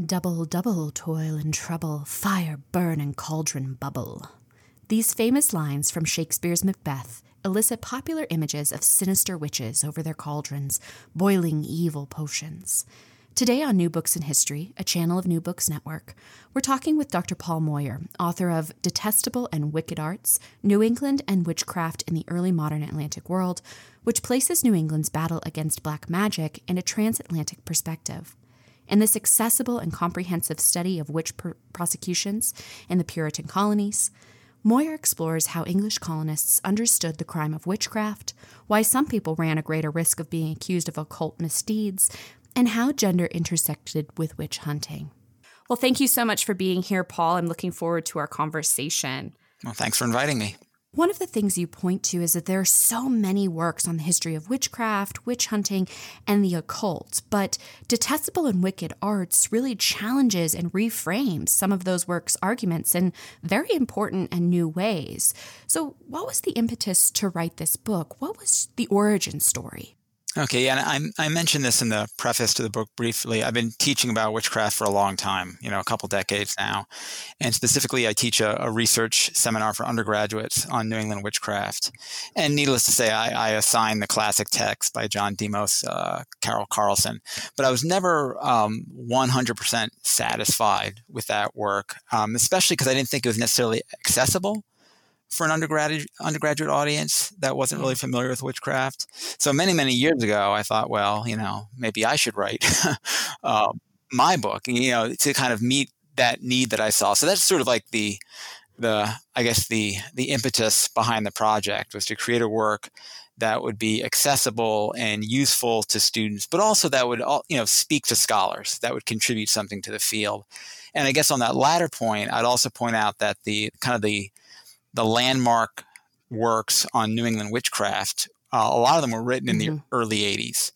Double, double, toil and trouble, fire, burn, and cauldron bubble. These famous lines from Shakespeare's Macbeth elicit popular images of sinister witches over their cauldrons, boiling evil potions. Today on New Books in History, a channel of New Books Network, we're talking with Dr. Paul Moyer, author of Detestable and Wicked Arts New England and Witchcraft in the Early Modern Atlantic World, which places New England's battle against black magic in a transatlantic perspective. In this accessible and comprehensive study of witch pr- prosecutions in the Puritan colonies, Moyer explores how English colonists understood the crime of witchcraft, why some people ran a greater risk of being accused of occult misdeeds, and how gender intersected with witch hunting. Well, thank you so much for being here, Paul. I'm looking forward to our conversation. Well, thanks for inviting me. One of the things you point to is that there are so many works on the history of witchcraft, witch hunting, and the occult, but Detestable and Wicked Arts really challenges and reframes some of those works' arguments in very important and new ways. So, what was the impetus to write this book? What was the origin story? Okay, and I, I mentioned this in the preface to the book briefly. I've been teaching about witchcraft for a long time, you know, a couple decades now. And specifically, I teach a, a research seminar for undergraduates on New England witchcraft. And needless to say, I, I assign the classic text by John Demos, uh, Carol Karlsen. But I was never um, 100% satisfied with that work, um, especially because I didn't think it was necessarily accessible for an undergraduate undergraduate audience that wasn't really familiar with witchcraft. So many many years ago, I thought, well, you know, maybe I should write uh, my book, you know, to kind of meet that need that I saw. So that's sort of like the the I guess the the impetus behind the project was to create a work that would be accessible and useful to students, but also that would all, you know speak to scholars that would contribute something to the field. And I guess on that latter point, I'd also point out that the kind of the the landmark works on New England witchcraft, uh, a lot of them were written in mm-hmm. the early 80s.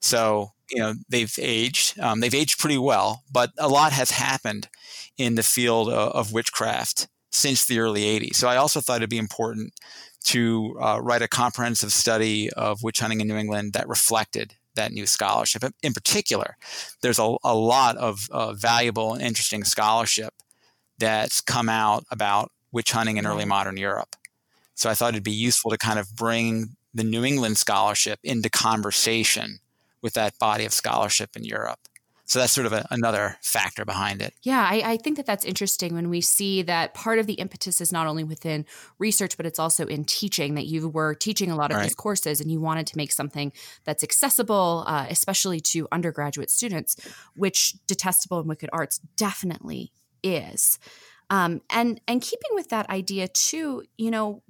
So, you know, they've aged. Um, they've aged pretty well, but a lot has happened in the field of, of, witchcraft since the early 80s. So I also thought it'd be important to uh, write a comprehensive study of witch hunting in New England that reflected that new scholarship. In particular, there's a, a lot of uh, valuable and interesting scholarship that's come out about witch hunting in early modern Europe. So I thought it'd be useful to kind of bring the New England scholarship into conversation with that body of scholarship in Europe. So that's sort of a, another factor behind it. Yeah, I, I, think that that's interesting when we see that part of the impetus is not only within research, but it's also in teaching. That you were teaching a lot of right. these courses and you wanted to make something that's accessible, uh, especially to undergraduate students, which Detestable and Wicked Arts definitely is. Um, and and keeping with that idea too, you know,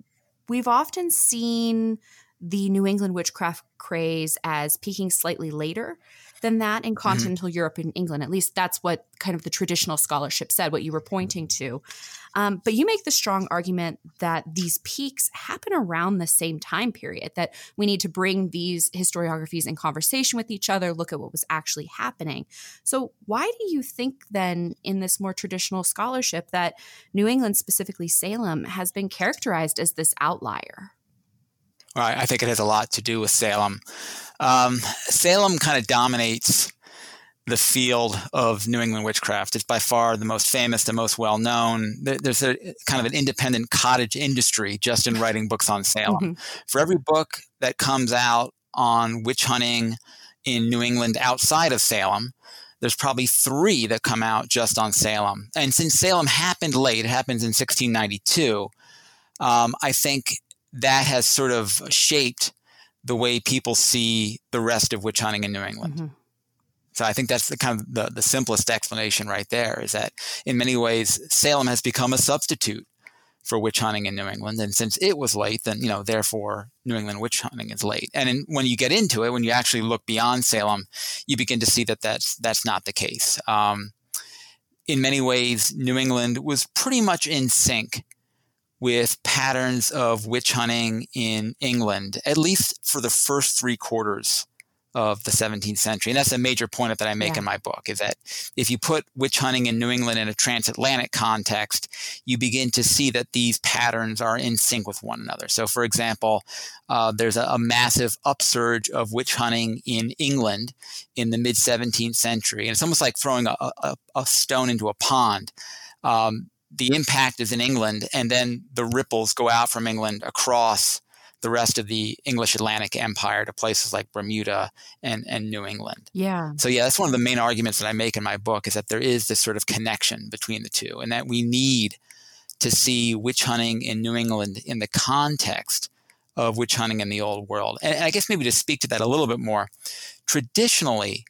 we've often seen the New England witchcraft craze as peaking slightly later than that in mm-hmm. continental mm-hmm. Europe and England. At least that's what kind of the traditional scholarship said, what you were pointing to. Um, but you make the strong argument that these peaks happen around the same time period, that we need to bring these historiographies in conversation with each other, look at what was actually happening. So, why do you think then, in this more traditional scholarship, that New England, specifically Salem, has been characterized as this outlier? Well, I think it has a lot to do with Salem. Um, Salem kind of dominates the field of New England witchcraft. It's by far the most famous, the most well known. There's a kind of an independent cottage industry just in writing books on Salem. Mm-hmm. For every book that comes out on witch hunting in New England outside of Salem, there's probably three that come out just on Salem. And since Salem happened late, it happens in 1692, um, I think that has sort of shaped the way people see the rest of witch hunting in New England. Mm-hmm. So I think that's the kind of the, the simplest explanation right there is that in many ways Salem has become a substitute for witch hunting in New England. And since it was late, then, you know, therefore New England witch hunting is late. And in, when you get into it, when you actually look beyond Salem, you begin to see that that's, that's not the case. Um, in many ways, New England was pretty much in sync with patterns of witch hunting in England, at least for the first three quarters of the 17th century. And that's a major point that I make yeah. in my book is that if you put witch hunting in New England in a transatlantic context, you begin to see that these patterns are in sync with one another. So, for example, uh, there's a, a, massive upsurge of witch hunting in England in the mid 17th century. And it's almost like throwing a, a, a stone into a pond. Um, the impact is in England, and then the ripples go out from England across the rest of the English Atlantic Empire to places like Bermuda and, and New England. Yeah. So yeah, that's one of the main arguments that I make in my book is that there is this sort of connection between the two, and that we need to see witch hunting in New England in the context of witch hunting in the old world. And, and I guess maybe to speak to that a little bit more, traditionally,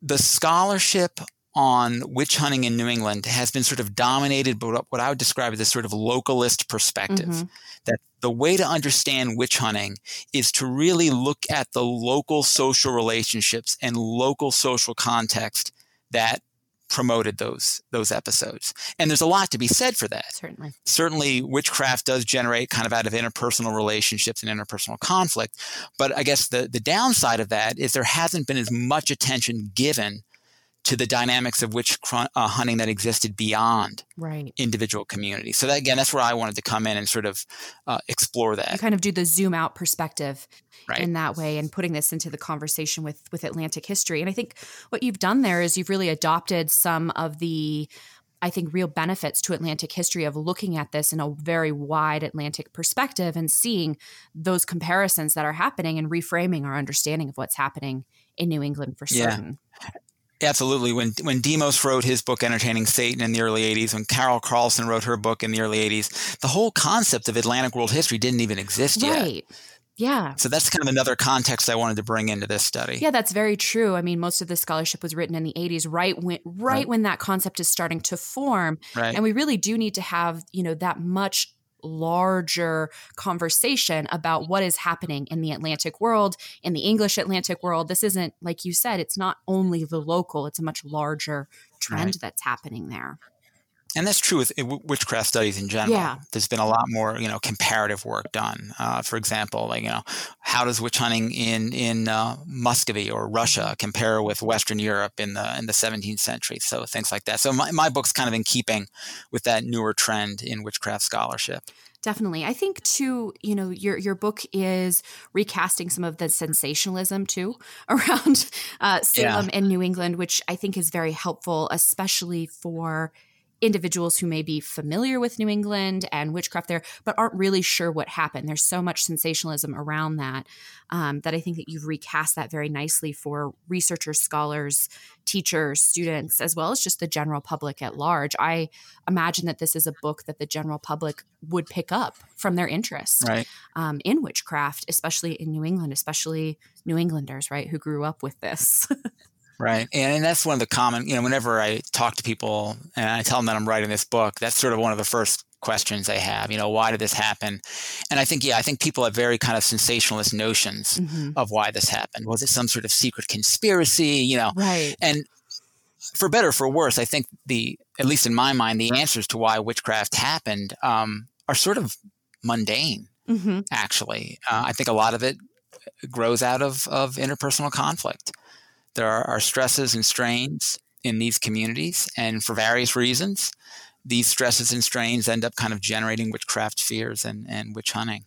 the scholarship on witch hunting in New England has been sort of dominated by what I would describe as a sort of localist perspective. Mm-hmm. That the way to understand witch hunting is to really look at the local social relationships and local social context that promoted those those episodes. And there's a lot to be said for that. Certainly. Certainly witchcraft does generate kind of out of interpersonal relationships and interpersonal conflict. But I guess the the downside of that is there hasn't been as much attention given to the dynamics of witch uh, hunting that existed beyond right. individual communities. So that again, that's where I wanted to come in and sort of uh, explore that. You kind of do the zoom out perspective right. in that way, and putting this into the conversation with with Atlantic history. And I think what you've done there is you've really adopted some of the I think, real benefits to Atlantic history of looking at this in a very wide Atlantic perspective and seeing those comparisons that are happening and reframing our understanding of what's happening in New England for certain. Yeah. Absolutely. When when Demos wrote his book Entertaining Satan in the early 80s, when Carol Karlsen wrote her book in the early 80s, the whole concept of Atlantic world history didn't even exist yet. Right. Yeah. So that's kind of another context I wanted to bring into this study. Yeah, that's very true. I mean, most of the scholarship was written in the 80s, right when right, right. when that concept is starting to form. Right. And we really do need to have, you know, that much larger conversation about what is happening in the Atlantic world, in the English Atlantic world. This isn't, like you said, it's not only the local, it's a much larger trend right. that's happening there. And that's true with witchcraft studies in general. Yeah. There's been a lot more, you know, comparative work done. Uh, for example, like you know, how does witch hunting in in uh, Muscovy or Russia compare with Western Europe in the in the 17th century? So things like that. So my, my book's kind of in keeping with that newer trend in witchcraft scholarship. Definitely. I think too, you know, your your book is recasting some of the sensationalism too around uh, Salem yeah. and New England, which I think is very helpful, especially for individuals who may be familiar with New England and witchcraft there, but aren't really sure what happened. There's so much sensationalism around that um, that I think that you've recast that very nicely for researchers, scholars, teachers, students, as well as just the general public at large. I imagine that this is a book that the general public would pick up from their interest right. um, in witchcraft, especially in New England, especially New Englanders, right, who grew up with this. Right. And that's one of the common, you know, whenever I talk to people and I tell them that I'm writing this book, that's sort of one of the first questions they have. You know, why did this happen? And I think, yeah, I think people have very kind of sensationalist notions mm-hmm. of why this happened. Was it some sort of secret conspiracy? You know, right. And for better for worse, I think the, at least in my mind, the answers to why witchcraft happened um, are sort of mundane, mm-hmm. actually. Uh, I think a lot of it grows out of, of interpersonal conflict. There are, stresses and strains in these communities, and for various reasons, these stresses and strains end up kind of generating witchcraft fears and, and witch hunting.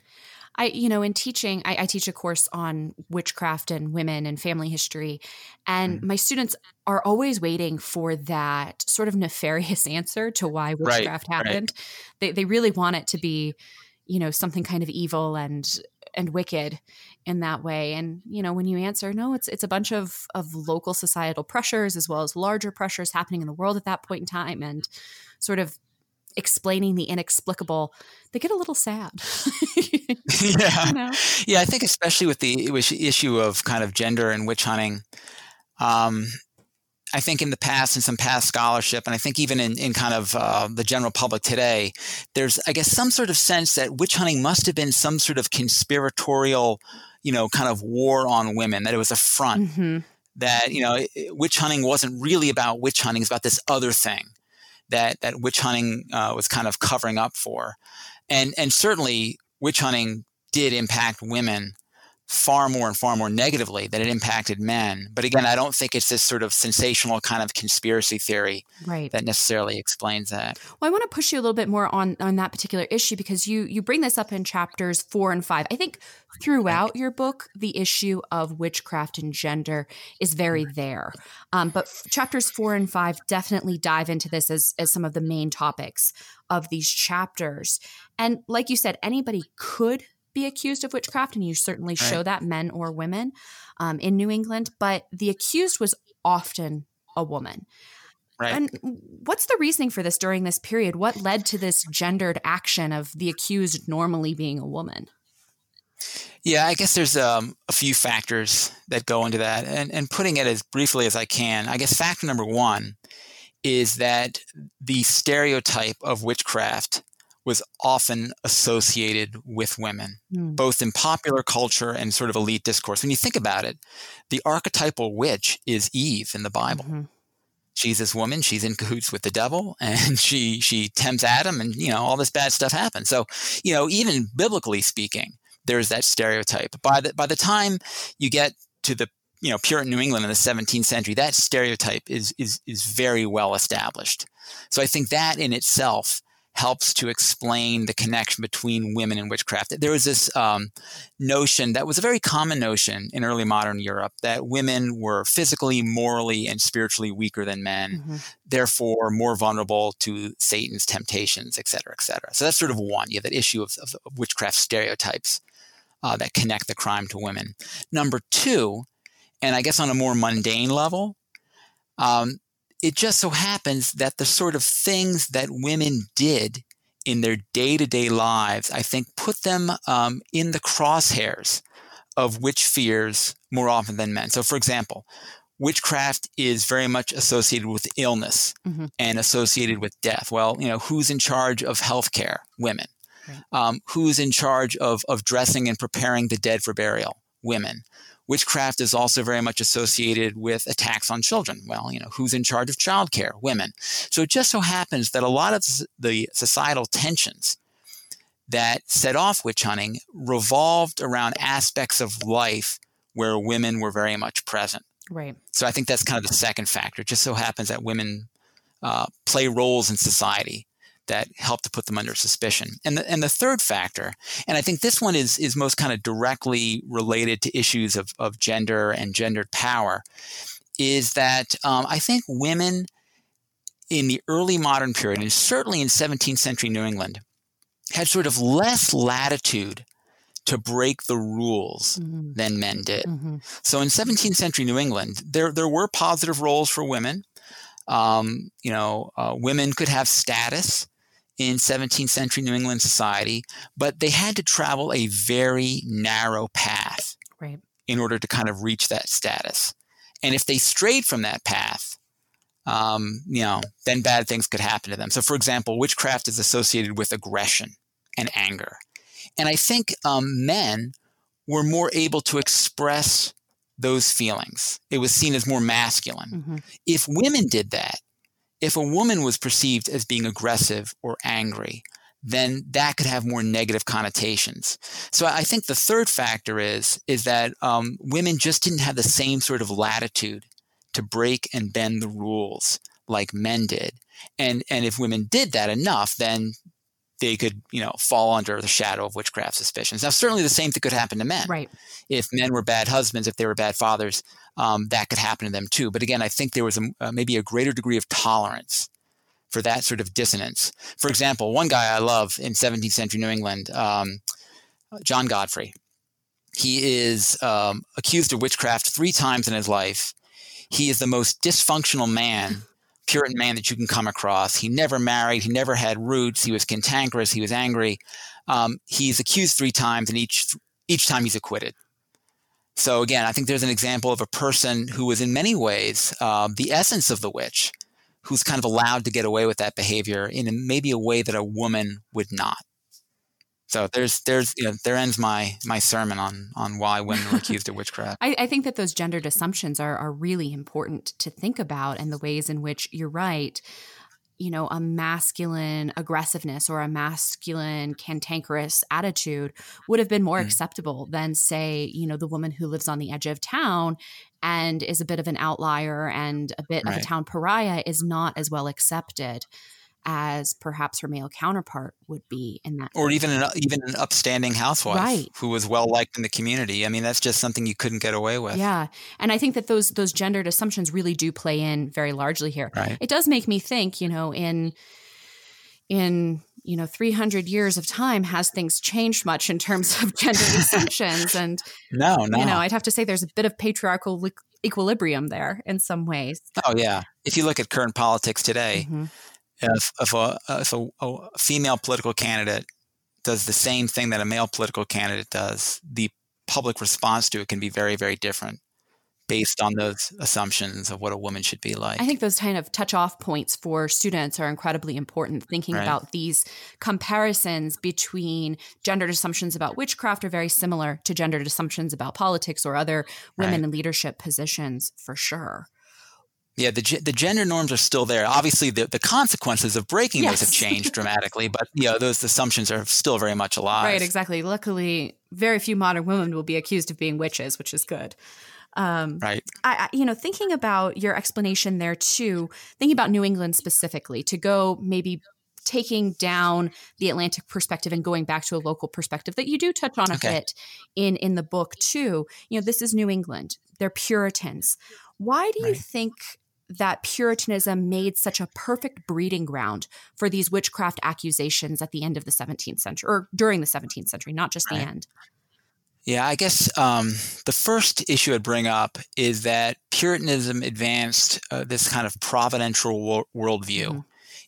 I, you know, in teaching, I, I, teach a course on witchcraft and women and family history. And mm my students are always waiting for that sort of nefarious answer to why witchcraft right, happened. Right. They, they really want it to be, you know, something kind of evil and and wicked in that way and you know when you answer no it's it's a bunch of of local societal pressures as well as larger pressures happening in the world at that point in time and sort of explaining the inexplicable they get a little sad yeah you know? yeah i think especially with the issue of kind of gender and witch hunting um I think in the past, in some past scholarship, and I think even in, in kind of uh, the general public today, there's, I guess, some sort of sense that witch hunting must have been some sort of conspiratorial, you know, kind of war on women, that it was a front. Mm-hmm. That, you know, witch hunting wasn't really about witch hunting, it's about this other thing that, that witch hunting uh, was kind of covering up for. And, and certainly, witch hunting did impact women far more and far more negatively than it impacted men. But again, I don't think it's this sort of sensational kind of conspiracy theory right. that necessarily explains that. Well, I want to push you a little bit more on on that particular issue because you you bring this up in chapters 4 and 5. I think throughout your book the issue of witchcraft and gender is very there. Um, but f- chapters 4 and 5 definitely dive into this as as some of the main topics of these chapters. And like you said anybody could be accused of witchcraft, and you certainly show that men or women um, in New England. But the accused was often a woman. Right. And what's the reasoning for this during this period? What led to this gendered action of the accused normally being a woman? Yeah, I guess there's um, a few factors that go into that. And, and putting it as briefly as I can, I guess factor number one is that the stereotype of witchcraft was often associated with women, mm. both in popular culture and sort of elite discourse. When you think about it, the archetypal witch is Eve in the Bible. Mm-hmm. She's this woman, she's in cahoots with the devil, and she she tempts Adam, and you know, all this bad stuff happens. So, you know, even biblically speaking, there's that stereotype. By the by the time you get to the you know Puritan New England in the 17th century, that stereotype is is is very well established. So I think that in itself helps to explain the connection between women and witchcraft. There was this um, notion that was a very common notion in early modern Europe that women were physically, morally, and spiritually weaker than men, mm-hmm. therefore more vulnerable to Satan's temptations, et cetera, et cetera. So that's sort of one. You have that issue of, of, witchcraft stereotypes uh, that connect the crime to women. Number two, and I guess on a more mundane level, um, it just so happens that the sort of things that women did in their day to day lives, I think, put them um, in the crosshairs of witch fears more often than men. So, for example, witchcraft is very much associated with illness mm-hmm. and associated with death. Well, you know, who's in charge of healthcare? Women. Right. Um, who's in charge of, of dressing and preparing the dead for burial? Women. Witchcraft is also very much associated with attacks on children. Well, you know, who's in charge of childcare? Women. So it just so happens that a lot of the societal tensions that set off witch hunting revolved around aspects of life where women were very much present. Right. So I think that's kind of the second factor. It just so happens that women uh, play roles in society that help to put them under suspicion. And the, and the third factor, and I think this one is, is most kind of directly related to issues of, of gender and gendered power, is that um, I think women in the early modern period, and certainly in 17th century New England, had sort of less latitude to break the rules mm-hmm. than men did. Mm-hmm. So in 17th century New England, there, there were positive roles for women. Um, you know, uh, women could have status in 17th century New England society, but they had to travel a very narrow path right. in order to kind of reach that status. And if they strayed from that path, um, you know, then bad things could happen to them. So, for example, witchcraft is associated with aggression and anger. And I think um, men were more able to express those feelings. It was seen as more masculine. Mm-hmm. If women did that, if a woman was perceived as being aggressive or angry, then that could have more negative connotations. So I think the third factor is is that um, women just didn't have the same sort of latitude to break and bend the rules like men did. And and if women did that enough, then they could, you know, fall under the shadow of witchcraft suspicions. Now, certainly the same thing could happen to men. Right. If men were bad husbands, if they were bad fathers, um, that could happen to them too. But again, I think there was a, uh, maybe a greater degree of tolerance for that sort of dissonance. For example, one guy I love in 17th century New England, um, John Godfrey. He is um, accused of witchcraft three times in his life. He is the most dysfunctional man, Puritan man that you can come across. He never married. He never had roots. He was cantankerous. He was angry. Um, he's accused three times, and each each time he's acquitted. So again, I think there's an example of a person who was in many ways uh, the essence of the witch, who's kind of allowed to get away with that behavior in maybe a way that a woman would not. So there's there's you know, there ends my my sermon on on why women were accused of witchcraft. I, I, think that those gendered assumptions are are really important to think about and the ways in which you're right you know, a masculine aggressiveness or a masculine cantankerous attitude would have been more mm. acceptable than, say, you know, the woman who lives on the edge of town and is a bit of an outlier and a bit right. of a town pariah is not as well accepted as perhaps her male counterpart would be in that or even an even an upstanding housewife right. who was well liked in the community. I mean that's just something you couldn't get away with. Yeah. And i think that those those gendered assumptions really do play in very largely here. Right. it does make me think you know in in you know 300 years of time has things changed much in terms of gender assumptions? And no no. you know i'd have to say there's a bit of patriarchal equilibrium there in some ways. Oh yeah. If you look at current politics today mm-hmm if, if, a, if a, a female political candidate does the same thing that a male political candidate does, the public response to it can be very, very different based on those assumptions of what a woman should be like. I think those kind of touch off points for students are incredibly important. Thinking right. about these comparisons between gendered assumptions about witchcraft are very similar to gendered assumptions about politics or other women right. in leadership positions for sure. Yeah, the the gender norms are still there. Obviously, the, the consequences of breaking yes. those have changed dramatically, but you know those assumptions are still very much alive. Right, exactly. Luckily, very few modern women will be accused of being witches, which is good. Um, right. I, you know, thinking about your explanation there too, thinking about New England specifically, to go maybe taking down the Atlantic perspective and going back to a local perspective that you do touch on a okay. bit in in the book too. You know, this is New England; they're Puritans. Why do right. you think that Puritanism made such a perfect breeding ground for these witchcraft accusations at the end of the 17th century or during the 17th century, not just right. the end. Yeah, I guess um, the first issue I'd bring up is that Puritanism advanced uh, this kind of providential wor- worldview mm-hmm.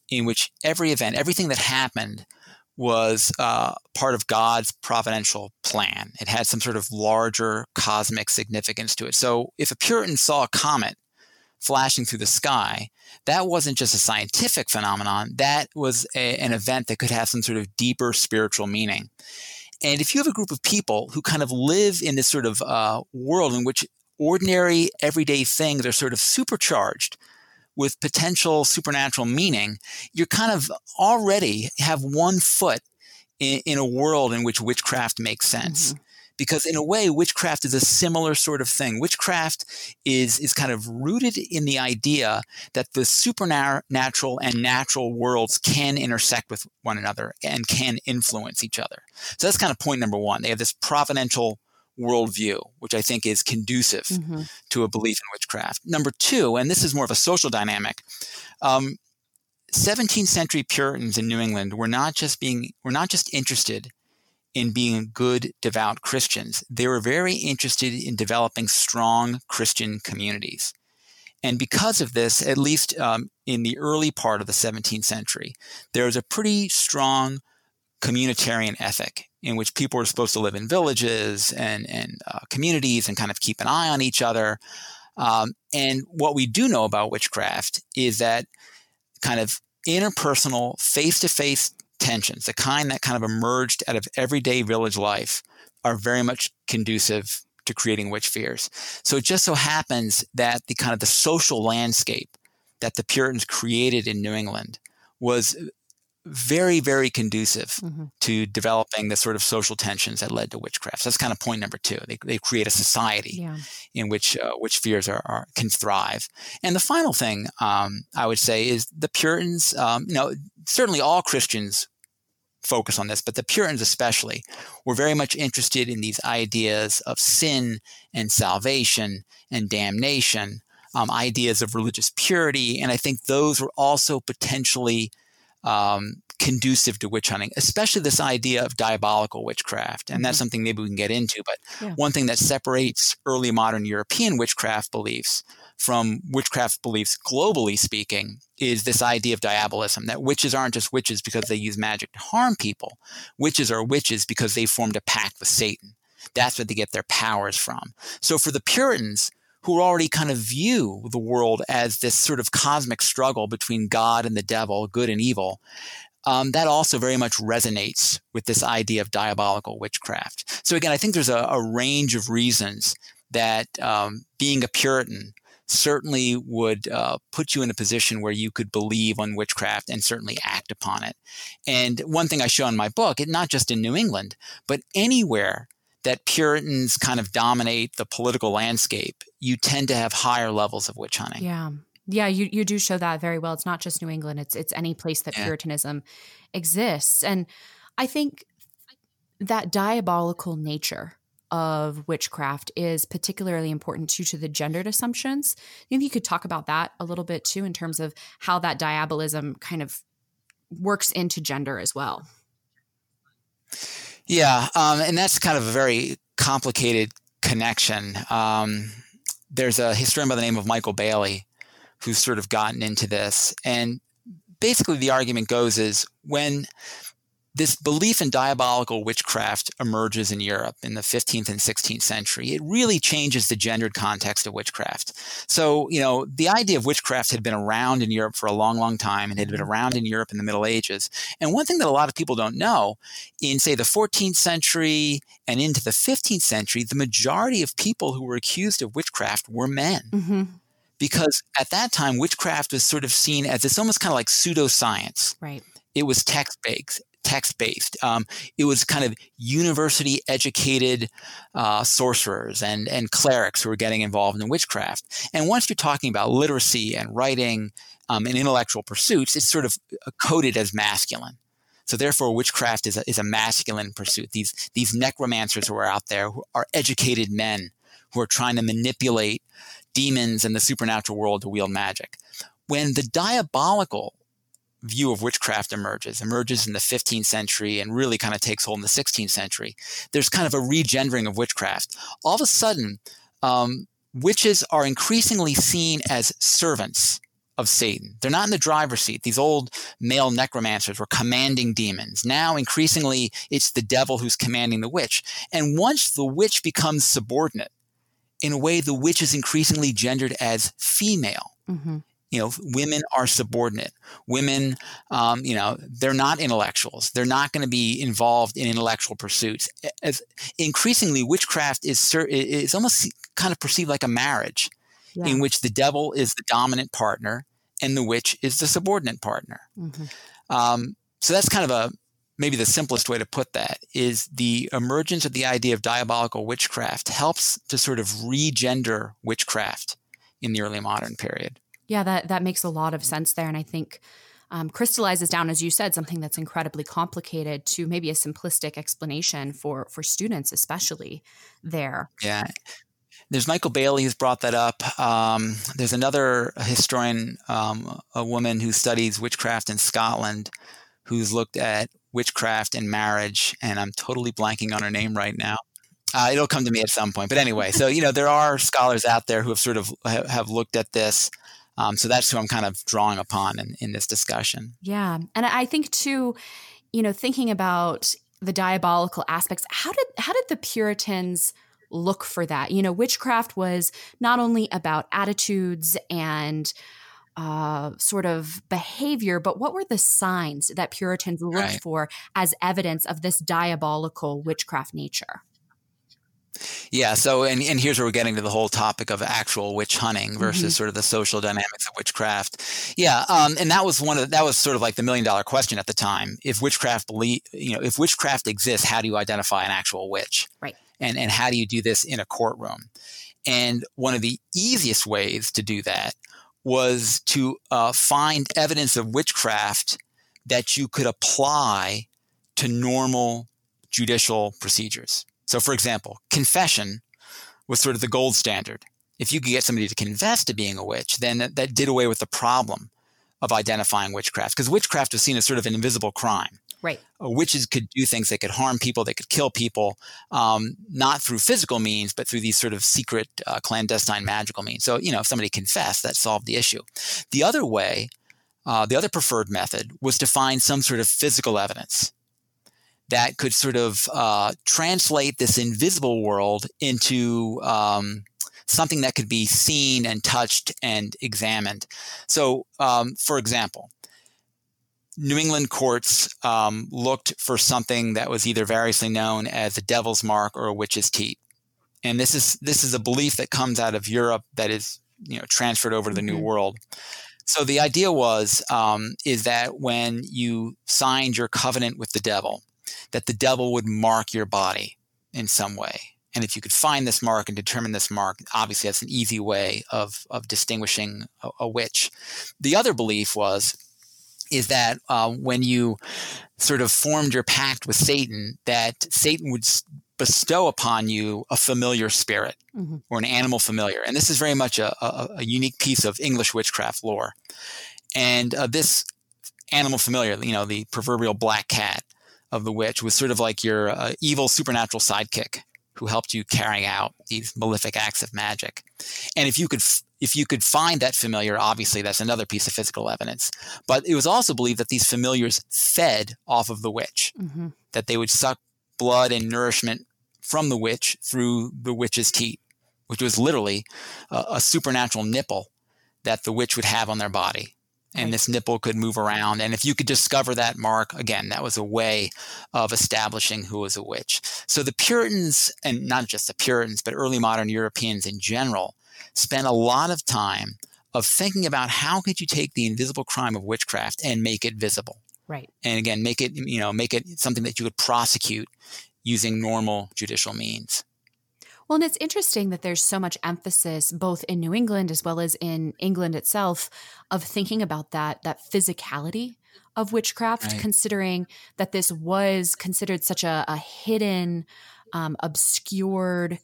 in which every event, everything that happened, was uh, part of God's providential plan. It had some sort of larger cosmic significance to it. So if a Puritan saw a comet flashing through the sky, that wasn't just a scientific phenomenon. That was a, an event that could have some sort of deeper spiritual meaning. And if you have a group of people who kind of live in this sort of uh, world in which ordinary, everyday things are sort of supercharged with potential supernatural meaning, you're kind of already have one foot in, in a world in which witchcraft makes sense. Mm-hmm because in a way witchcraft is a similar sort of thing. Witchcraft is is kind of rooted in the idea that the supernatural and natural worlds can intersect with one another and can influence each other. So that's kind of point number one. They have this providential worldview which i think is conducive mm-hmm. to a belief in witchcraft. Number two and this is more of a social dynamic um, 17th century puritans in new england were not just being were not just interested in being good, devout Christians. They were very interested in developing strong Christian communities. And because of this, at least um, in the early part of the 17th century, there was a pretty strong communitarian ethic in which people were supposed to live in villages and, and uh, communities and kind of keep an eye on each other. Um, and what we do know about witchcraft is that kind of interpersonal, face to face tensions, the kind that kind of emerged out of everyday village life, are very much conducive to creating witch fears. So it just so happens that the kind of the social landscape that the Puritans created in New England was very, very conducive mm-hmm. to developing the sort of social tensions that led to witchcraft. So that's kind of point number two. They, they create a society yeah. in which uh, witch fears are, are, can thrive. And the final thing um, I would say is the Puritans. Um, you know, certainly all Christians focus on this, but the Puritans especially were very much interested in these ideas of sin and salvation and damnation, um, ideas of religious purity. And I think those were also potentially um, conducive to witch hunting, especially this idea of diabolical witchcraft. And that's mm-hmm. something maybe we can get into. But yeah. one thing that separates early modern European witchcraft beliefs from witchcraft beliefs, globally speaking, is this idea of diabolism that witches aren't just witches because they use magic to harm people. Witches are witches because they formed a pact with Satan. That's where they get their powers from. So for the Puritans, who already kind of view the world as this sort of cosmic struggle between God and the devil, good and evil, um, that also very much resonates with this idea of diabolical witchcraft. So again, I think there's a, a range of reasons that um, being a Puritan certainly would uh, put you in a position where you could believe on witchcraft and certainly act upon it. And one thing I show in my book, it, not just in New England, but anywhere that Puritans kind of dominate the political landscape, you tend to have higher levels of witch hunting. Yeah. Yeah, you, you do show that very well. It's not just New England, it's it's any place that yeah. Puritanism exists. And I think that diabolical nature of witchcraft is particularly important too to the gendered assumptions. Maybe you could talk about that a little bit too in terms of how that diabolism kind of works into gender as well. Yeah, um, and that's kind of a very complicated connection. Um, there's a historian by the name of Michael Bailey who's sort of gotten into this, and basically the argument goes is when this belief in diabolical witchcraft emerges in Europe in the 15th and 16th century. It really changes the gendered context of witchcraft. So, you know, the idea of witchcraft had been around in Europe for a long, long time and it had been around in Europe in the Middle Ages. And one thing that a lot of people don't know in, say, the 14th century and into the 15th century, the majority of people who were accused of witchcraft were men. Mm-hmm because at that time witchcraft was sort of seen as it's almost kind of like pseudoscience. Right. It was text based text based. Um, it was kind of university educated uh, sorcerers and, and clerics who were getting involved in witchcraft. And once you're talking about literacy and writing um, and intellectual pursuits, it's sort of uh, coded as masculine. So therefore, witchcraft is a, is a masculine pursuit. These these necromancers who are out there who are educated men who are trying to manipulate demons and the supernatural world to wield magic. When the diabolical view of witchcraft emerges, emerges in the 15th century and really kind of takes hold in the 16th century. There's kind of a regendering of witchcraft. All of a sudden, um, witches are increasingly seen as servants of Satan. They're not in the driver's seat. These old male necromancers were commanding demons. Now, increasingly, it's the devil who's commanding the witch. And once the witch becomes subordinate, in a way, the witch is increasingly gendered as female. Mm-hmm you know women are subordinate. Women um, you know they're not intellectuals. They're not going to be involved in intellectual pursuits. As increasingly witchcraft is is almost kind of perceived like a marriage yeah. in which the devil is the dominant partner and the witch is the subordinate partner. Mm-hmm. um, so that's kind of a maybe the simplest way to put that is the emergence of the idea of diabolical witchcraft helps to sort of regender witchcraft in the early modern period yeah, that that makes a lot of sense there, and I think um, crystallizes down, as you said, something that's incredibly complicated to maybe a simplistic explanation for for students, especially there. Yeah. There's Michael Bailey who's brought that up. Um, there's another historian, um, a woman who studies witchcraft in Scotland, who's looked at witchcraft and marriage, and I'm totally blanking on her name right now. Uh, it'll come to me at some point. But anyway, so you know there are scholars out there who have sort of have looked at this. Um, so that's who I'm kind of drawing upon in, in this discussion. Yeah. And I think too, you know, thinking about the diabolical aspects, how did how did the Puritans look for that? You know, witchcraft was not only about attitudes and uh, sort of behavior, but what were the signs that Puritans looked right. for as evidence of this diabolical witchcraft nature? Yeah. So, and, and here's where we're getting to the whole topic of actual witch hunting versus mm-hmm. sort of the social dynamics of witchcraft. Yeah. Um, and that was one of that was sort of like the million dollar question at the time. If witchcraft believe, you know, if witchcraft exists, how do you identify an actual witch? Right. And and how do you do this in a courtroom? And one of the easiest ways to do that was to uh, find evidence of witchcraft that you could apply to normal judicial procedures. So, for example, confession was sort of the gold standard. If you could get somebody to confess to being a witch, then that, that did away with the problem of identifying witchcraft because witchcraft was seen as sort of an invisible crime. Right. Uh, witches could do things. They could harm people. They could kill people, um, not through physical means, but through these sort of secret, uh, clandestine, magical means. So, you know, if somebody confessed, that solved the issue. The other way, uh, the other preferred method was to find some sort of physical evidence that could sort of uh, translate this invisible world into um, something that could be seen and touched and examined. So, um, for example, New England courts um, looked for something that was either variously known as a devil's mark or a witch's teat, and this is this is a belief that comes out of Europe that is you know transferred over to the mm-hmm. New World. So the idea was um, is that when you signed your covenant with the devil, that the devil would mark your body in some way. And if you could find this mark and determine this mark, obviously that's an easy way of, of distinguishing a, a witch. The other belief was is that uh, when you sort of formed your pact with Satan, that Satan would bestow upon you a familiar spirit mm-hmm. or an animal familiar. And this is very much a, a, a unique piece of English witchcraft lore. And uh, this animal familiar, you know, the proverbial black cat of the witch, was sort of like your uh, evil supernatural sidekick who helped you carry out these malefic acts of magic. And if you could if you could find that familiar, obviously that's another piece of physical evidence. But it was also believed that these familiars fed off of the witch, mm-hmm. that they would suck blood and nourishment from the witch through the witch's teat, which was literally a, a supernatural nipple that the witch would have on their body and this nipple could move around. And if you could discover that mark, again, that was a way of establishing who was a witch. So the Puritans, and not just the Puritans, but early modern Europeans in general, spent a lot of time of thinking about how could you take the invisible crime of witchcraft and make it visible. Right. And again, make it, you know, make it something that you could prosecute using normal judicial means. Well, and it's interesting that there's so much emphasis both in New England as well as in England itself of thinking about that that physicality of witchcraft, right. considering that this was considered such a, a hidden, um, obscured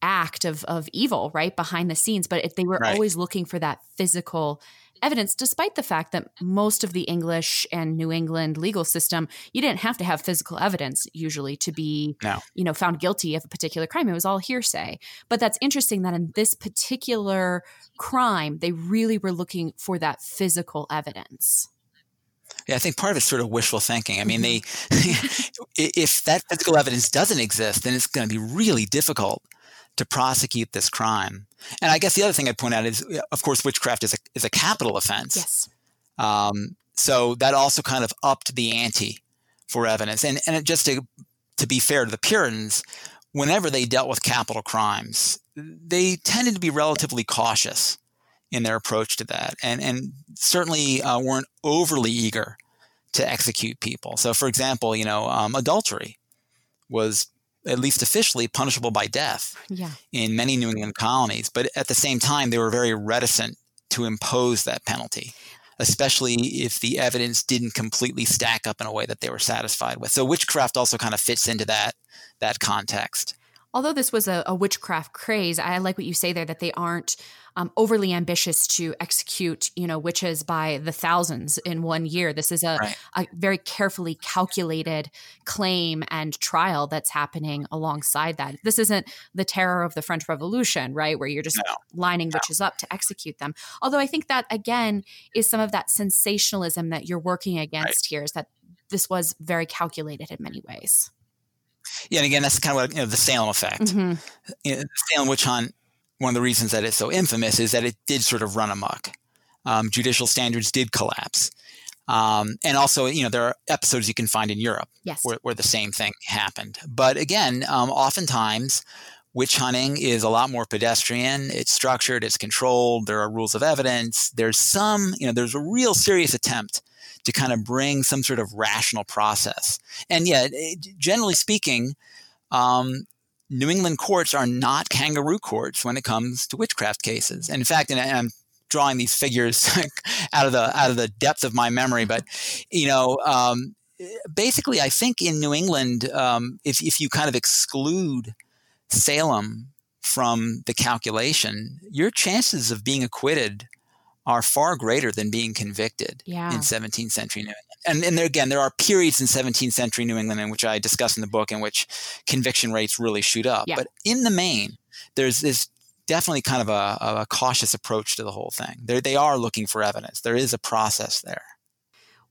act of of evil, right behind the scenes. But if they were right. always looking for that physical evidence, despite the fact that most of the English and New England legal system, you didn't have to have physical evidence usually to be, no. you know, found guilty of a particular crime. It was all hearsay. But that's interesting that in this particular crime, they really were looking for that physical evidence. Yeah, I think part of it's sort of wishful thinking. I mean, mm-hmm. they if that physical evidence doesn't exist, then it's going to be really difficult to prosecute this crime. And I guess the other thing I'd point out is, of course, witchcraft is a, is a capital offense. Yes. Um, so that also kind of upped the ante for evidence. And, and just to, to be fair to the Puritans, whenever they dealt with capital crimes, they tended to be relatively cautious in their approach to that and, and certainly uh, weren't overly eager to execute people. So, for example, you know, um, adultery was at least officially punishable by death yeah. in many New England colonies. But at the same time, they were very reticent to impose that penalty, especially if the evidence didn't completely stack up in a way that they were satisfied with. So witchcraft also kind of fits into that that context. Although this was a, a witchcraft craze, I like what you say there that they aren't um, overly ambitious to execute, you know, witches by the thousands in one year. This is a, right. a very carefully calculated claim and trial that's happening alongside that. This isn't the terror of the French Revolution, right, where you're just no. lining no. witches up to execute them. Although I think that again is some of that sensationalism that you're working against right. here. Is that this was very calculated in many ways. Yeah, and again, that's kind of what you know, the Salem effect. Mm-hmm. You know, Salem witch hunt one of the reasons that it's so infamous is that it did sort of run amok. Um, judicial standards did collapse. Um, and also, you know, there are episodes you can find in Europe yes. where, where, the same thing happened. But again, um, oftentimes, witch hunting is a lot more pedestrian. It's structured, it's controlled. There are rules of evidence. There's some, you know, there's a real serious attempt to kind of bring some sort of rational process. And yet, generally speaking, um, New England courts are not kangaroo courts when it comes to witchcraft cases. And in fact, and I'm drawing these figures out of the out of the depth of my memory, but you know, um, basically, I think in New England, um, if if you kind of exclude Salem from the calculation, your chances of being acquitted are far greater than being convicted yeah. in 17th century New England. And, and there, again, there are periods in 17th century New England in which I discuss in the book in which conviction rates really shoot up. Yeah. But in the main, there's this definitely kind of a, a cautious approach to the whole thing. They're, they are looking for evidence. There is a process there.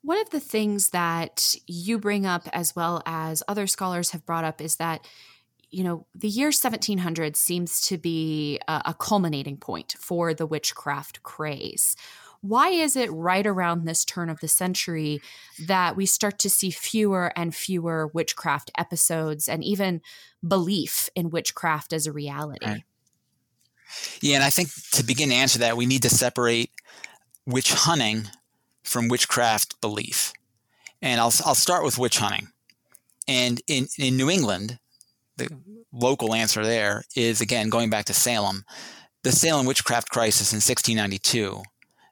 One of the things that you bring up, as well as other scholars have brought up, is that you know, the year 1700 seems to be a, a, culminating point for the witchcraft craze. Why is it right around this turn of the century that we start to see fewer and fewer witchcraft episodes and even belief in witchcraft as a reality? Right. Yeah, and I think to begin to answer that, we need to separate witch hunting from witchcraft belief. And I'll, I'll start with witch hunting. And in, in New England, the local answer there is again going back to Salem. The Salem witchcraft crisis in 1692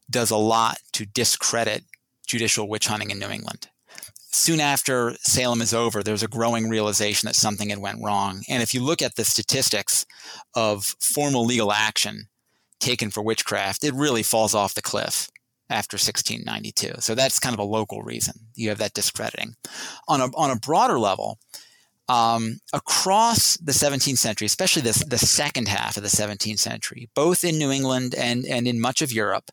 does a lot to discredit judicial witch hunting in New England. Soon after Salem is over, there's a growing realization that something had went wrong. And if you look at the statistics of formal legal action taken for witchcraft, it really falls off the cliff after 1692. So that's kind of a local reason. You have that discrediting. On a, on a broader level, um, across the 17th century, especially the, the second half of the 17th century, both in New England and, and in much of Europe,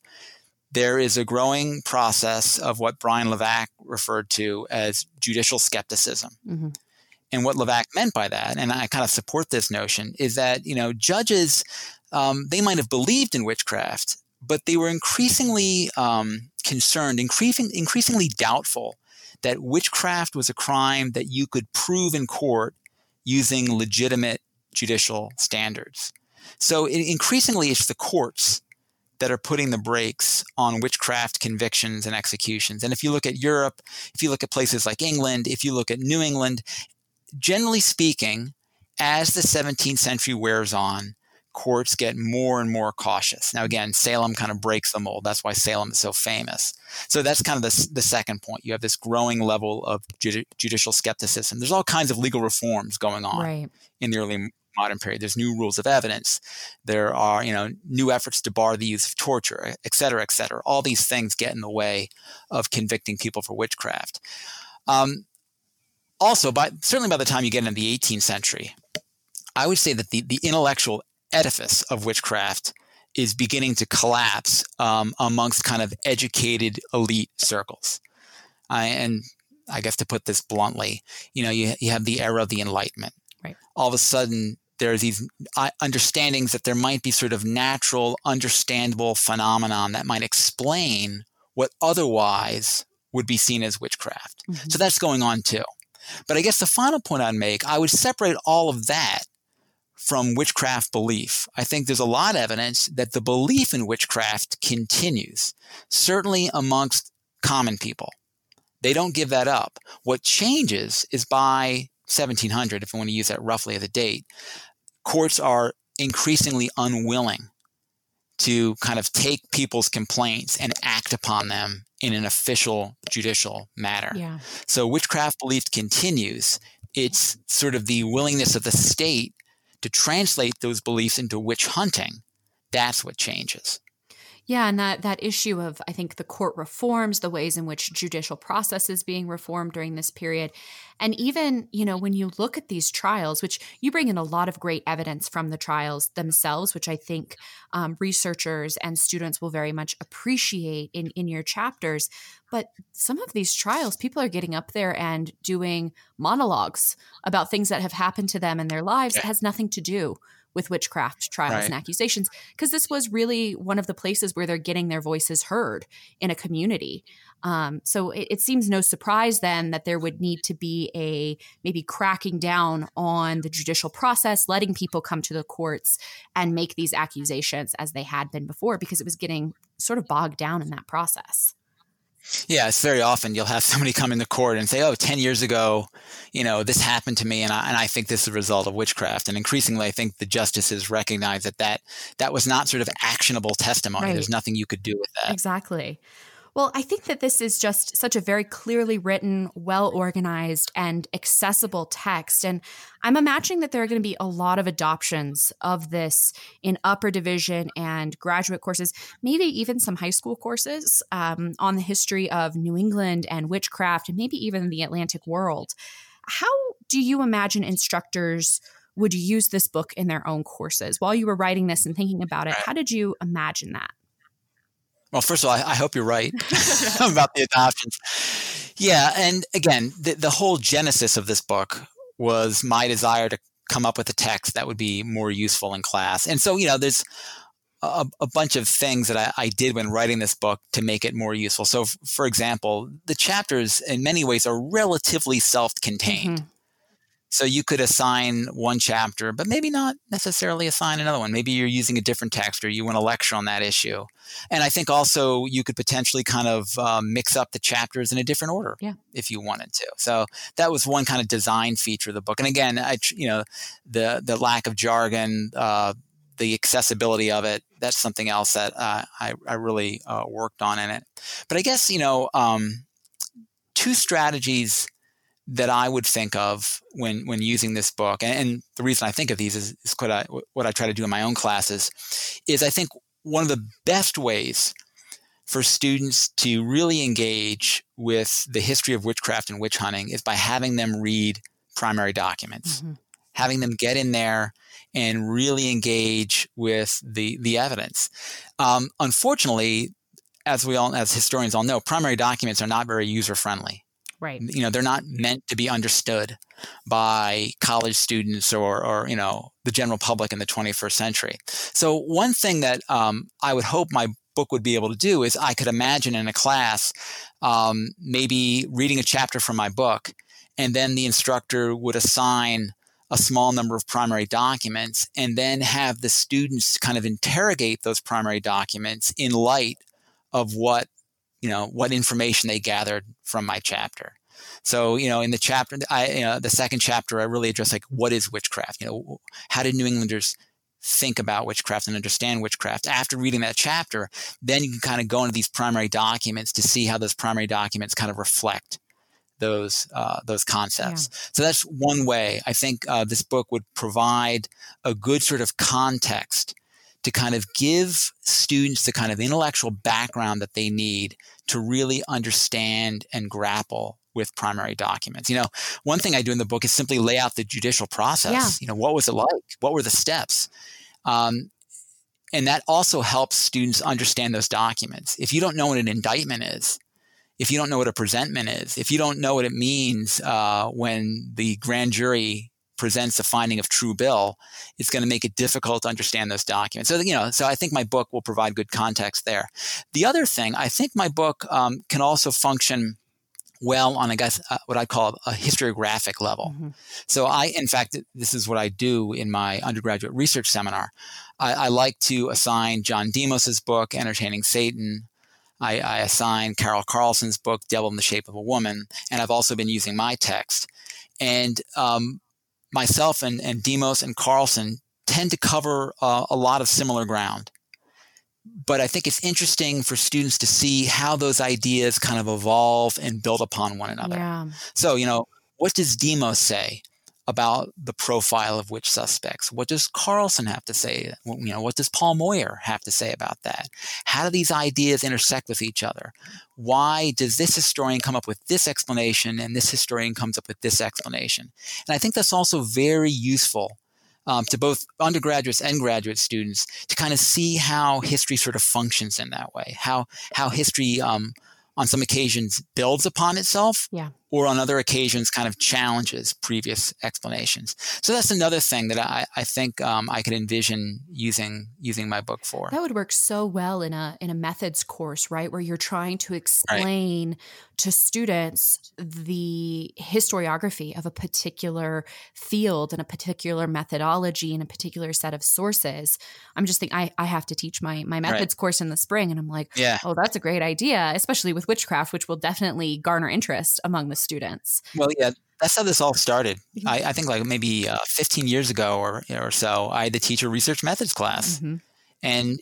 there is a growing process of what Brian Levack referred to as judicial skepticism. Mm-hmm. And what Levack meant by that, and I kind of support this notion, is that you know judges um, they might have believed in witchcraft, but they were increasingly um, concerned, increasing, increasingly doubtful that witchcraft was a crime that you could prove in court using legitimate judicial standards. So it, increasingly, it's the courts that are putting the brakes on witchcraft convictions and executions. And if you look at Europe, if you look at places like England, if you look at New England, generally speaking, as the 17th century wears on, courts get more and more cautious. Now, again, Salem kind of breaks the mold. That's why Salem is so famous. So that's kind of the, the second point. You have this growing level of judicial skepticism. There's all kinds of legal reforms going on right. in the early modern period. There's new rules of evidence. There are, you know, new efforts to bar the use of torture, et cetera, et cetera. All these things get in the way of convicting people for witchcraft. Um, also, by certainly by the time you get into the 18th century, I would say that the, the intellectual edifice of witchcraft is beginning to collapse um, amongst kind of educated elite circles. I, and I guess to put this bluntly, you know, you, you have the era of the Enlightenment. Right. All of a sudden, there are these uh, understandings that there might be sort of natural, understandable phenomenon that might explain what otherwise would be seen as witchcraft. Mm-hmm. So that's going on too. But I guess the final point I'd make, I would separate all of that from witchcraft belief. I think there's a lot of evidence that the belief in witchcraft continues, certainly amongst common people. They don't give that up. What changes is by 1700, if I want to use that roughly as a date, courts are increasingly unwilling to kind of take people's complaints and act upon them in an official judicial matter. Yeah. So witchcraft belief continues. It's sort of the willingness of the state to translate those beliefs into witch hunting. That's what changes. Yeah, and that that issue of I think the court reforms, the ways in which judicial process is being reformed during this period, and even you know when you look at these trials, which you bring in a lot of great evidence from the trials themselves, which I think um, researchers and students will very much appreciate in in your chapters. But some of these trials, people are getting up there and doing monologues about things that have happened to them in their lives that has nothing to do with witchcraft trials right. and accusations because this was really one of the places where they're getting their voices heard in a community. Um, so it, it, seems no surprise then that there would need to be a maybe cracking down on the judicial process, letting people come to the courts and make these accusations as they had been before because it was getting sort of bogged down in that process. Yeah, it's very often you'll have somebody come into court and say, "Oh, 10 years ago, you know, this happened to me and I, and I think this is a result of witchcraft." And increasingly I think the justices recognize that that, that was not sort of actionable testimony. Right. There's nothing you could do with that. Exactly. Well, I think that this is just such a very clearly written, well organized, and accessible text. And I'm imagining that there are going to be a lot of adoptions of this in upper division and graduate courses, maybe even some high school courses um, on the history of New England and witchcraft, and maybe even the Atlantic world. How do you imagine instructors? Would use this book in their own courses? While you were writing this and thinking about it, how did you imagine that? Well, first of all, I, I hope you're right about the adoptions. Yeah, and again, the, the whole genesis of this book was my desire to come up with a text that would be more useful in class. And so, you know, there's a, a bunch of things that I, I, did when writing this book to make it more useful. So, f- for example, the chapters in many ways are relatively self contained. Mm-hmm. So you could assign one chapter, but maybe not necessarily assign another one. Maybe you're using a different text or you want to lecture on that issue. And I think also you could potentially kind of um, mix up the chapters in a different order yeah. if you wanted to. So that was one kind of design feature of the book. And again, I, you know, the the lack of jargon, uh, the accessibility of it, that's something else that uh, I, I really uh, worked on in it. But I guess, you know, um, two strategies that I would think of when when using this book, and, and the reason I think of these is, is what I what I try to do in my own classes, is I think one of the best ways for students to really engage with the history of witchcraft and witch hunting is by having them read primary documents, mm-hmm. having them get in there and really engage with the the evidence. Um, unfortunately, as we all as historians all know, primary documents are not very user friendly. Right. You know, they're not meant to be understood by college students or, or you know, the general public in the 21st century. So one thing that um, I would hope my book would be able to do is I could imagine in a class um, maybe reading a chapter from my book, and then the instructor would assign a small number of primary documents and then have the students kind of interrogate those primary documents in light of what you know what information they gathered from my chapter so you know in the chapter i you know, the second chapter i really address like what is witchcraft you know how did new englanders think about witchcraft and understand witchcraft after reading that chapter then you can kind of go into these primary documents to see how those primary documents kind of reflect those uh, those concepts. Yeah. So that's one way. I think uh, this book would provide a good sort of context to kind of give students the kind of intellectual background that they need to really understand and grapple with primary documents. You know, one thing I do in the book is simply lay out the judicial process. Yeah. You know, what was it like? What were the steps? Um, and that also helps students understand those documents. If you don't know what an indictment is, if you don't know what a presentment is, if you don't know what it means uh, when the grand jury presents a finding of true bill, it's going to make it difficult to understand those documents. So, you know, so I think my book will provide good context there. The other thing, I think my book um, can also function well on, I guess, uh, what I call a historiographic level. Mm-hmm. So, I, in fact, this is what I do in my undergraduate research seminar. I, I like to assign John Demos's book, Entertaining Satan. I, I assign Carol Karlsen's book, Devil in the Shape of a Woman, and I've also been using my text. And um, myself and, and Demos and Karlsen tend to cover uh, a lot of similar ground. But I think it's interesting for students to see how those ideas kind of evolve and build upon one another. Yeah. So, you know, what does Demos say about the profile of witch suspects? What does Karlsen have to say? You know, what does Paul Moyer have to say about that? How do these ideas intersect with each other? Why does this historian come up with this explanation and this historian comes up with this explanation? And I think that's also very useful um, to both undergraduates and graduate students to kind of see how history sort of functions in that way, how how history um, on some occasions builds upon itself yeah. Or on other occasions kind of challenges previous explanations so that's another thing that i, I think um, i could envision using using my book for that would work so well in a in a methods course right where you're trying to explain right. To students the historiography of a particular field and a particular methodology and a particular set of sources i'm just thinking i, I have to teach my my methods right. course in the spring and i'm like yeah. oh that's a great idea especially with witchcraft, which will definitely garner interest among the students. Well, yeah, that's how this all started. Mm-hmm. I, I, think like maybe uh, 15 years ago or, or so, I had to teach a research methods class. Mm-hmm. And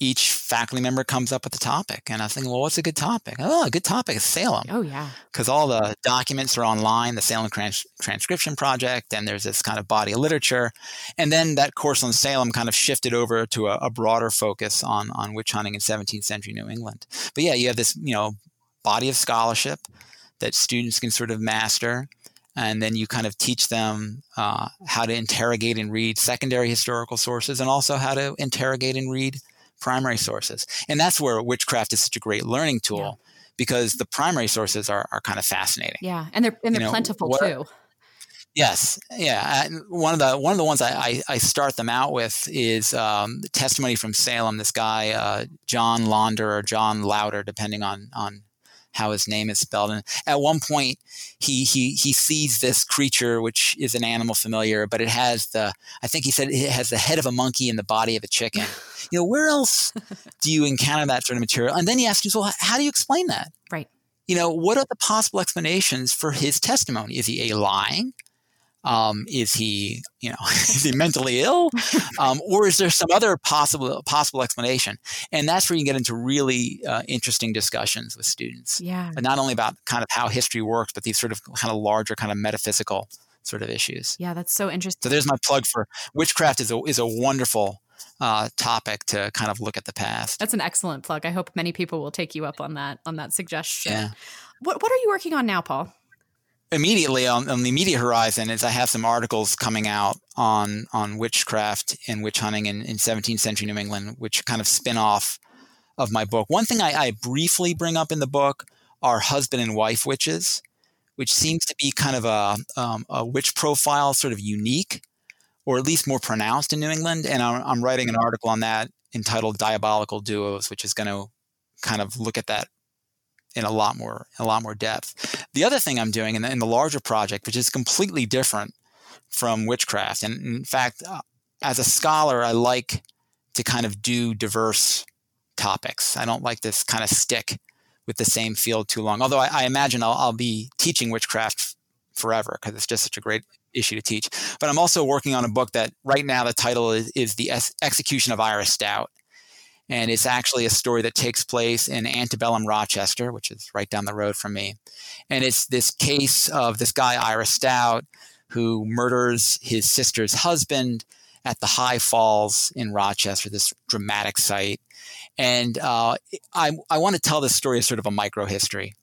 each faculty member comes up with a topic. And I think, well, what's a good topic? Oh, a good topic is Salem. Oh, yeah. Because all the documents are online, the Salem Trans- Transcription Project, and there's this kind of body of literature. And then that course on Salem kind of shifted over to a, a broader focus on, on witch hunting in 17th century New England. But yeah, you have this, you know, body of scholarship that students can sort of master and then you kind of teach them uh, how to interrogate and read secondary historical sources and also how to interrogate and read primary sources. And that's where witchcraft is such a great learning tool. Yeah. because the primary sources are, are kind of fascinating. Yeah, and they're and they're you know, plentiful what, too. Yes, yeah. One of the one of the ones I, I, I start them out with is um, testimony from Salem. This guy uh, John Launder or John Louder, depending on on how his name is spelled. And at one point, he he he sees this creature, which is an animal familiar, but it has the I think he said it has the head of a monkey and the body of a chicken. you know, where else do you encounter that sort of material? And then he asks, well, how do you explain that? Right. You know, what are the possible explanations for his testimony? Is he a lying? Um, is he, you know, is he mentally ill, um, or is there some other possible possible explanation? And that's where you get into really uh, interesting discussions with students. Yeah, and not only about kind of how history works, but these sort of kind of larger kind of metaphysical sort of issues. Yeah, that's so interesting. So there's my plug for witchcraft is a is a wonderful uh, topic to kind of look at the past. That's an excellent plug. I hope many people will take you up on that on that suggestion. Yeah. What What are you working on now, Paul? Immediately on, on, the immediate horizon is I have some articles coming out on on witchcraft and witch hunting in, in 17th century New England, which kind of spin off of my book. One thing I, I briefly bring up in the book are husband and wife witches, which seems to be kind of a, um, a witch profile, sort of unique, or at least more pronounced in New England. And I'm, I'm writing an article on that entitled "Diabolical Duos," which is going to kind of look at that in a lot more a lot more depth. The other thing I'm doing in the, in the larger project, which is completely different from witchcraft, and in fact, uh, as a scholar, I like to kind of do diverse topics. I don't like this kind of stick with the same field too long. Although I, I imagine I'll, I'll, be teaching witchcraft forever because it's just such a great issue to teach. But I'm also working on a book that right now the title is, is the Execution of Ira Stout and it's actually a story that takes place in antebellum Rochester, which is right down the road from me. And it's this case of this guy, Ira Stout, who murders his sister's husband at the High Falls in Rochester, this dramatic site. And uh, I, I want to tell this story as sort of a micro history,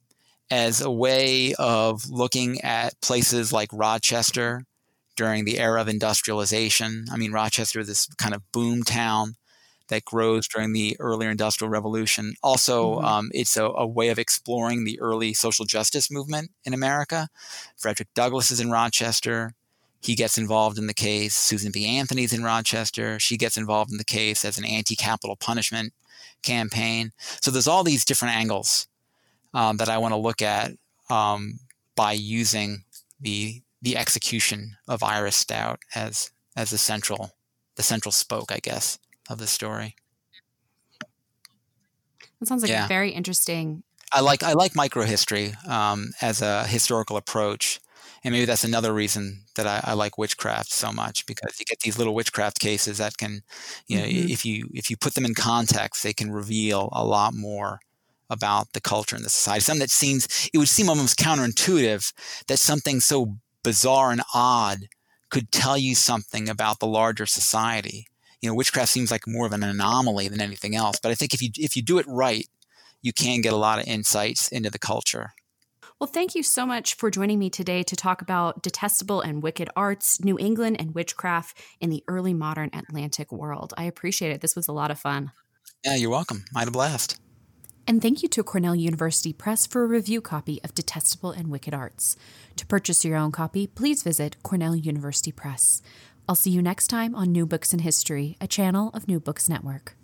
as a way of looking at places like Rochester during the era of industrialization. I mean, Rochester is this kind of boom town that grows during the earlier industrial revolution. Also, mm-hmm. um, it's a, a, way of exploring the early social justice movement in America. Frederick Douglass is in Rochester. He gets involved in the case. Susan B. Anthony's in Rochester. She gets involved in the case as an anti-capital punishment campaign. So there's all these different angles um, that I want to look at um, by using the the execution of Ira Stout as as the central the central spoke, I guess of the story. That sounds like yeah. very interesting. I like I like microhistory um, as a historical approach, and maybe that's another reason that I, I, like witchcraft so much because you get these little witchcraft cases that can, you know, mm-hmm. if you if you put them in context, they can reveal a lot more about the culture and the society. Something that seems it would seem almost counterintuitive that something so bizarre and odd could tell you something about the larger society you know, witchcraft seems like more of an anomaly than anything else. But I think if you if you do it right, you can get a lot of insights into the culture. Well, thank you so much for joining me today to talk about detestable and wicked arts, New England and witchcraft in the early modern Atlantic world. I appreciate it. This was a lot of fun. Yeah, you're welcome. I had a blast. And thank you to Cornell University Press for a review copy of Detestable and Wicked Arts. To purchase your own copy, please visit Cornell University Press. I'll see you next time on New Books in History, a channel of New Books Network.